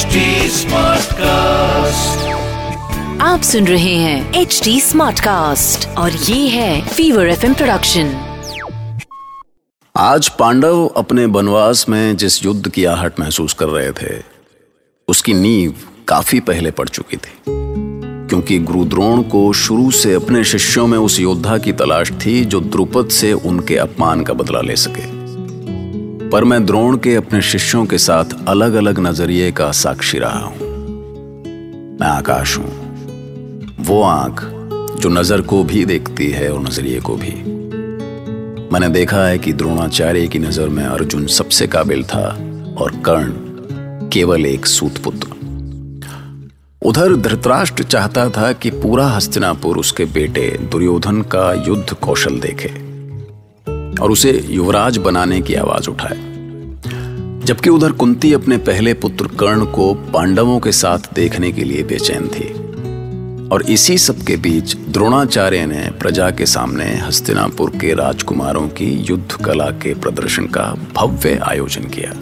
HD Smartcast. आप सुन रहे हैं एच डी स्मार्ट कास्ट और ये है फीवर एफ़ प्रोडक्शन आज पांडव अपने वनवास में जिस युद्ध की आहट महसूस कर रहे थे उसकी नींव काफ़ी पहले पड़ चुकी थी। क्योंकि गुरु द्रोण को शुरू से अपने शिष्यों में उस योद्धा की तलाश थी जो द्रुपद से उनके अपमान का बदला ले सके। पर मैं द्रोण के अपने शिष्यों के साथ अलग अलग नज़रिए का साक्षी रहा हूँ। मैं आकाश हूँ। वो आँख जो नज़र को भी देखती है और नज़रिए को भी। मैंने देखा है कि द्रोणाचार्य की नज़र में अर्जुन सबसे काबिल था और कर्ण केवल एक सूतपुत्र। उधर धृतराष्ट्र चाहता था कि पूरा हस्तिनापुर उसके बेटे दुर्योधन का युद्ध कौशल देखे। और उसे युवराज बनाने की आवाज़ उठाए जबकि उधर कुंती अपने पहले पुत्र कर्ण को पांडवों के साथ देखने के लिए बेचैन थी। और इसी सब के बीच द्रोणाचार्य ने प्रजा के सामने हस्तिनापुर के राजकुमारों की युद्ध कला के प्रदर्शन का भव्य आयोजन किया।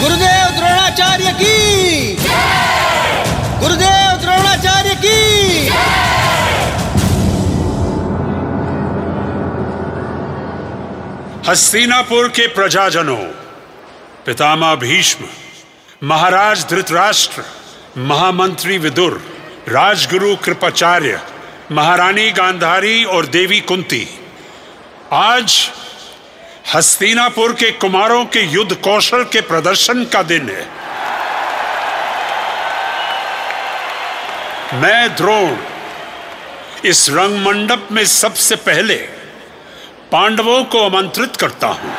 गुरुदेव द्रोणाचार्य की हस्तिनापुर के प्रजाजनों, पितामह भीष्म, महाराज धृतराष्ट्र, महामंत्री विदुर, राजगुरु कृपाचार्य, महारानी गांधारी और देवी कुंती, आज हस्तिनापुर के कुमारों के युद्ध कौशल के प्रदर्शन का दिन है। मैं द्रोण, इस रंगमंडप में सबसे पहले पांडवों को आमंत्रित करता हूँ।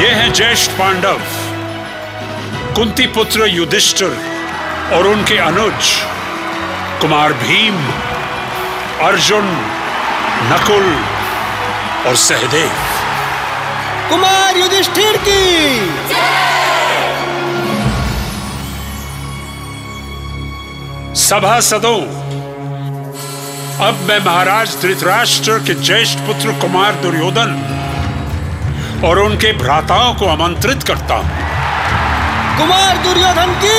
ये हैं ज्येष्ठ पांडव कुंती पुत्र युधिष्ठिर और उनके अनुज कुमार भीम अर्जुन नकुल और सहदेव। कुमार युधिष्ठिर की। सभासदों अब मैं महाराज धृतराष्ट्र के ज्येष्ठ पुत्र कुमार दुर्योधन और उनके भ्राताओं को आमंत्रित करता हूँ। कुमार दुर्योधन की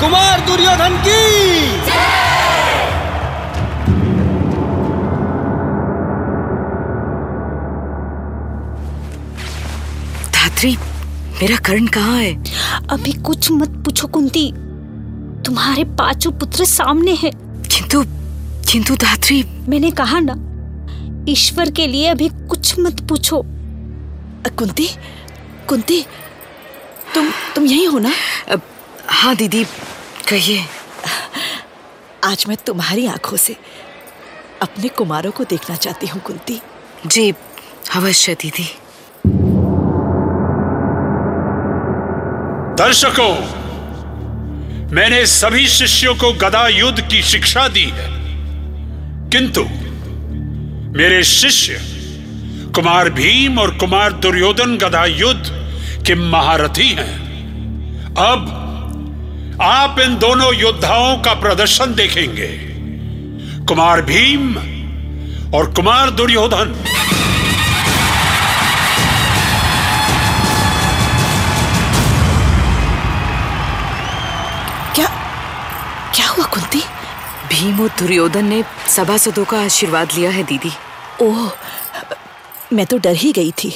कुमार दुर्योधन की धात्री मेरा कर्ण कहाँ है? अभी कुछ मत पूछो कुंती। तुम्हारे पाँचों पुत्र सामने हैं। किंतु किंतु धात्री मैंने कहा ना ईश्वर के लिए अभी कुछ मत पूछो। कुंती कुंती तुम तुम यही हो ना? हाँ दीदी कहिए। आज मैं तुम्हारी आँखों से अपने कुमारों को देखना चाहती हूँ कुंती। जी अवश्य दीदी। दर्शकों मैंने सभी शिष्यों को गदा युद्ध की शिक्षा दी है। किंतु मेरे शिष्य, कुमार भीम और कुमार दुर्योधन गदा युद्ध के महारथी हैं। अब आप इन दोनों योद्धाओं का प्रदर्शन देखेंगे। कुमार भीम और कुमार दुर्योधन क्या क्या हुआ कुंती? भीम और दुर्योधन ने सभासदों का आशीर्वाद लिया है दीदी। ओह मैं तो डर ही गई थी।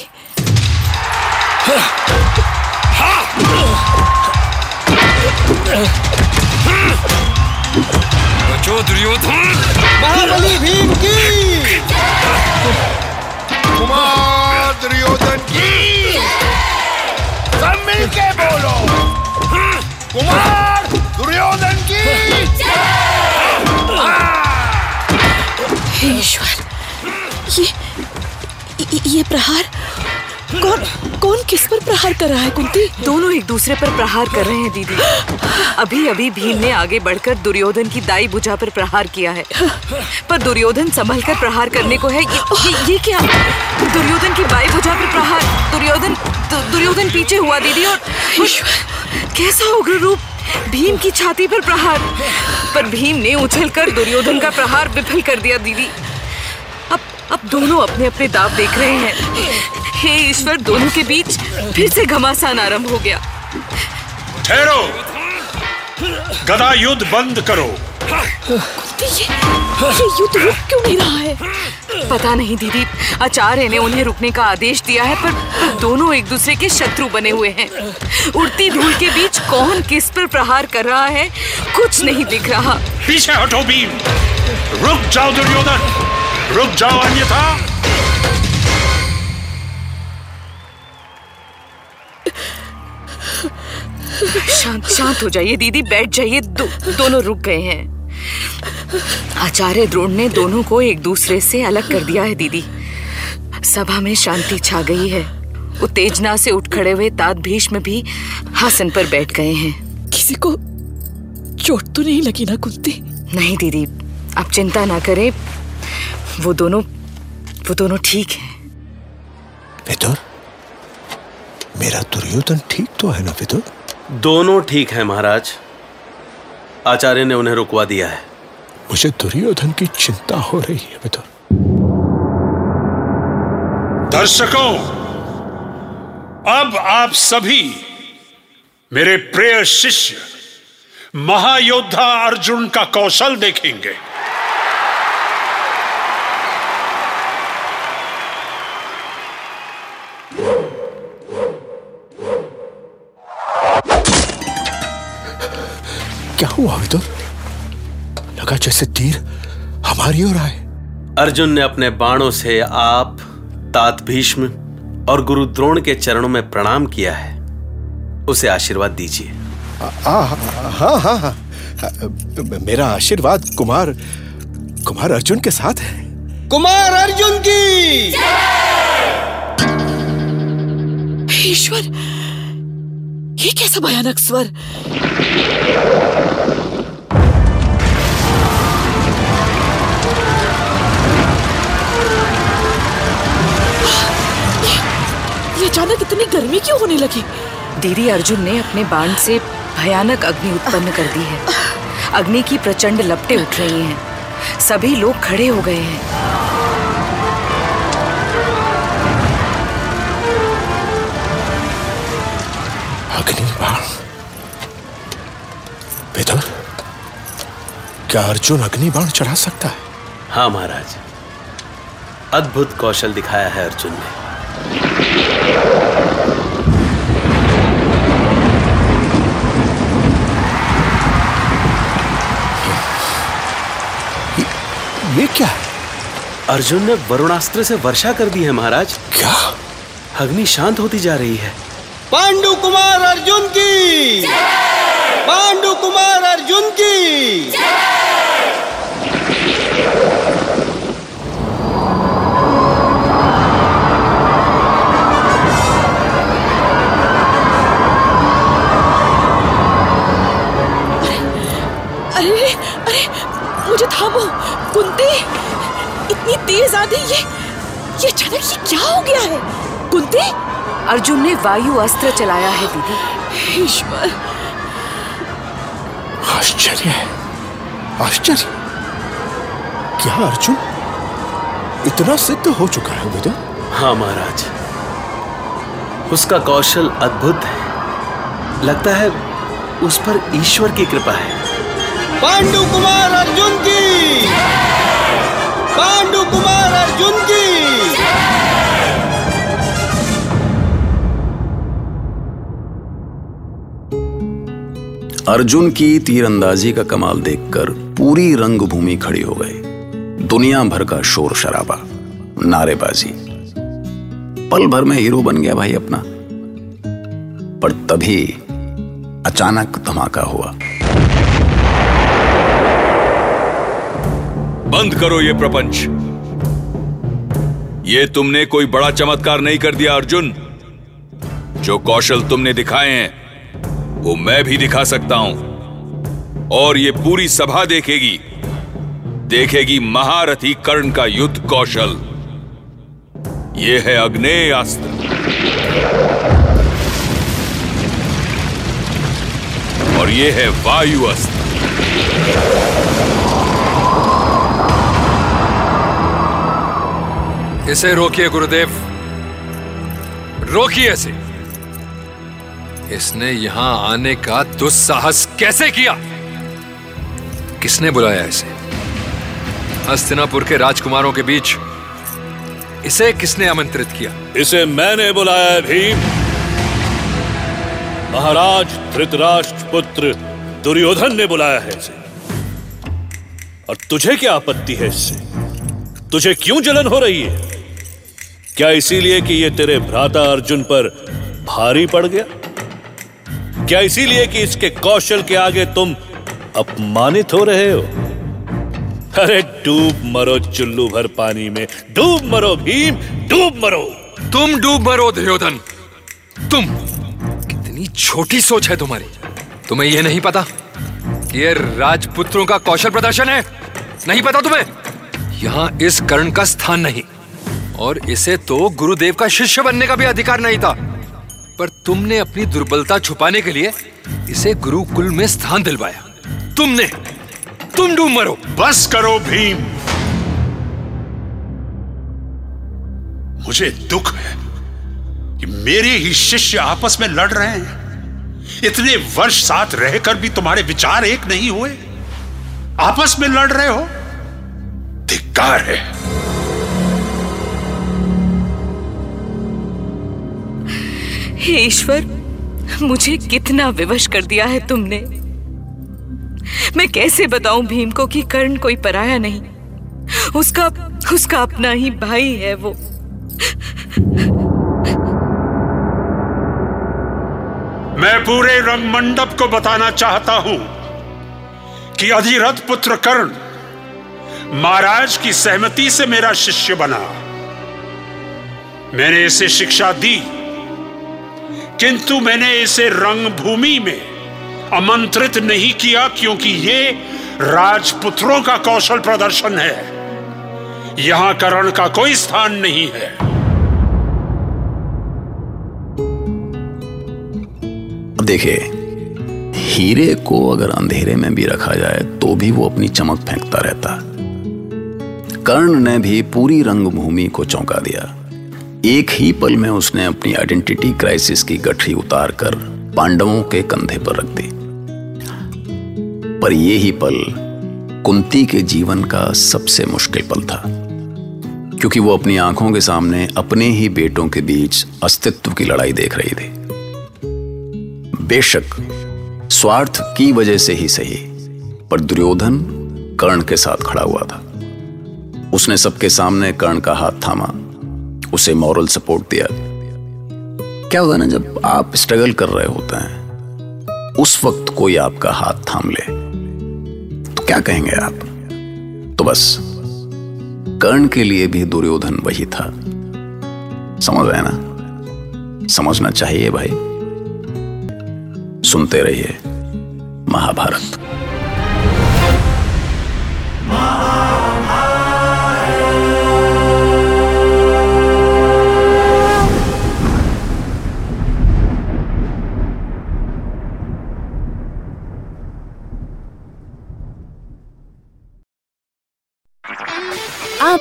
बचो दुर्योधन। महाबली भीम की। कुमार दुर्योधन की। प्रहार कर रहा है कुंती। दोनों एक दूसरे पर प्रहार कर रहे हैं दीदी। अभी अभी भीम ने आगे बढ़कर दुर्योधन की दाई भुजा पर प्रहार किया है। पर दुर्योधन संभल कर प्रहार करने को है ये, ये, ये क्या? दुर्योधन की बाई भुजा पर प्रहार। दुर्योधन दु, दुर्योधन पीछे हुआ दीदी और और कैसा उग्र रूप? भीम की छाती पर प्रहार। पर भीम ने उछलकर दुर्योधन का प्रहार विफल कर दिया दीदी। अब अब दोनों अपने अपने दाव देख रहे हैं। हे ईश्वर दोनों के बीच फिर से घमासान आरंभ हो गया। ठहरो। गदा युद्ध बंद करो। ये ये युद्ध रुक क्यों नहीं रहा है? पता नहीं दीदी आचार्य ने उन्हें रुकने का आदेश दिया है पर, पर दोनों एक दूसरे के शत्रु बने हुए हैं। उड़ती धूल के बीच कौन किस पर प्रहार कर रहा है कुछ नहीं दिख रहा। पीछे हटो भीम। रुक जाओ दुर्योधन। रुक जाओ अन्यथा। शांत शांत हो जाइए दीदी बैठ जाइए। दो, दोनों रुक गए हैं। आचार्य द्रोण ने दोनों को एक दूसरे से अलग कर दिया है दीदी। सभा में शांति छा गई है। उत्तेजना से उठ खड़े हुए तात भीष्म भी हासन पर बैठ गए हैं। किसी को चोट तो नहीं लगी ना कुंती? नहीं दीदी आप चिंता ना करें। वो दोनों वो दोनों ठीक हैं। विदुर? मेरा दुर्योधन ठीक तो है ना विदुर? दोनों ठीक है महाराज। आचार्य ने उन्हें रुकवा दिया है। मुझे दुर्योधन की चिंता हो रही है विदुर। दर्शकों अब आप सभी मेरे प्रिय शिष्य महायोद्धा अर्जुन का कौशल देखेंगे। हुआ विदुर? लगा जैसे तीर हमारी ओर आए। अर्जुन ने अपने बाणों से आप तात भीष्म और गुरु द्रोण के चरणों में प्रणाम किया है। उसे आशीर्वाद दीजिए। हाँ हाँ हाँ हाँ। मेरा आशीर्वाद कुमार कुमार अर्जुन के साथ है। कुमार अर्जुन की! ईश्वर ये कैसा भयानक स्वर? ये- अचानक इतनी गर्मी क्यों होने लगी? दीदी, अर्जुन ने अपने बाण से भयानक अग्नि उत्पन्न कर दी है। अग्नि की प्रचंड लपटें उठ रही हैं। सभी लोग खड़े हो गए हैं। अग्निबाण विदुर क्या अर्जुन अग्निबाण चढ़ा सकता है? हाँ महाराज अद्भुत कौशल दिखाया है अर्जुन ने। ये क्या? है अर्जुन ने वरुणास्त्र से वर्षा कर दी है महाराज। क्या? अग्नि शांत होती जा रही है। पांडु कुमार अर्जुन की। पांडु कुमार अर्जुन की। अर्जुन ने वायु अस्त्र चलाया है दीदी। ईश्वर। आश्चर्य आश्चर्य। क्या अर्जुन? इतना सिद्ध हो चुका है विदुर हाँ महाराज। उसका कौशल अद्भुत है। लगता है उस पर ईश्वर की कृपा है। पांडु कुमार अर्जुन की! पांडु कुमार अर्जुन की! अर्जुन की तीरंदाजी का कमाल देखकर पूरी रंगभूमि खड़ी हो गई। दुनिया भर का शोर शराबा, नारेबाजी। पल भर में हीरो बन गया भाई अपना। पर तभी अचानक धमाका हुआ। बंद करो ये प्रपंच। ये तुमने कोई बड़ा चमत्कार नहीं कर दिया, अर्जुन। जो कौशल तुमने दिखाए हैं वो मैं भी दिखा सकता हूँ। और ये पूरी सभा देखेगी। देखेगी महारथी कर्ण का युद्ध कौशल। ये है अग्नेय अस्त्र और ये है वायु अस्त्र। इसे रोकिए, गुरुदेव। रोकिए इसे। इसने यहाँ आने का दुस्साहस कैसे किया? किसने बुलाया इसे? हस्तिनापुर के राजकुमारों के बीच इसे किसने आमंत्रित किया? इसे मैंने बुलाया भीम महाराज धृतराष्ट्र पुत्र दुर्योधन ने बुलाया है इसे। और तुझे क्या आपत्ति है इससे? तुझे क्यों जलन हो रही है? क्या इसीलिए कि ये तेरे भ्राता अर्जुन पर भारी पड़ गया? क्या इसीलिए कि इसके कौशल के आगे तुम अपमानित हो रहे हो? अरे डूब मरो चुल्लू भर पानी में। डूब मरो भीम, डूब मरो। तुम डूब मरो, दुर्योधन। तुम, कितनी छोटी सोच है तुम्हारी। तुम्हें यह नहीं पता कि यह राजपुत्रों का कौशल प्रदर्शन है। नहीं पता तुम्हें? यहाँ इस कर्ण का स्थान नहीं, और इसे तो गुरुदेव का शिष्य बनने का भी अधिकार नहीं था। पर तुमने अपनी दुर्बलता छुपाने के लिए इसे गुरुकुल में स्थान दिलवाया। तुमने, तुम डूब मरो। बस करो भीम। मुझे दुख है कि मेरे ही शिष्य आपस में लड़ रहे हैं। इतने वर्ष साथ रहकर भी तुम्हारे विचार एक नहीं हुए। आपस में लड़ रहे हो। धिक्कार है। हे ईश्वर, मुझे कितना विवश कर दिया है तुमने। मैं कैसे बताऊँ भीम को कि कर्ण कोई पराया नहीं? उसका उसका अपना ही भाई है वो। मैं पूरे रंग मंडप को बताना चाहता हूँ कि अधिरथ पुत्र कर्ण महाराज की सहमति से मेरा शिष्य बना। मैंने इसे शिक्षा दी। किंतु मैंने इसे रंगभूमि में आमंत्रित नहीं किया क्योंकि ये राजपुत्रों का कौशल प्रदर्शन है। यहाँ करण का कोई स्थान नहीं है। देखिए, हीरे को अगर अंधेरे में भी रखा जाए तो भी वो अपनी चमक फेंकता रहता। कर्ण ने भी पूरी रंगभूमि को चौंका दिया। एक ही पल में उसने अपनी आइडेंटिटी क्राइसिस की गठरी उतार कर पांडवों के कंधे पर रख दी। पर यह ही पल कुंती के जीवन का सबसे मुश्किल पल था, क्योंकि वो अपनी आँखों के सामने अपने ही बेटों के बीच अस्तित्व की लड़ाई देख रही थी। बेशक स्वार्थ की वजह से ही सही, पर दुर्योधन कर्ण के साथ खड़ा हुआ था। उसने सबके सामने कर्ण का हाथ थामा। उसे मॉरल सपोर्ट दिया। क्या होगा ना, जब आप स्ट्रगल कर रहे होते हैं, उस वक्त कोई आपका हाथ थाम ले तो क्या कहेंगे आप? तो बस, कर्ण के लिए भी दुर्योधन वही था। समझ रहे ना? समझना चाहिए भाई। सुनते रहिए, महाभारत।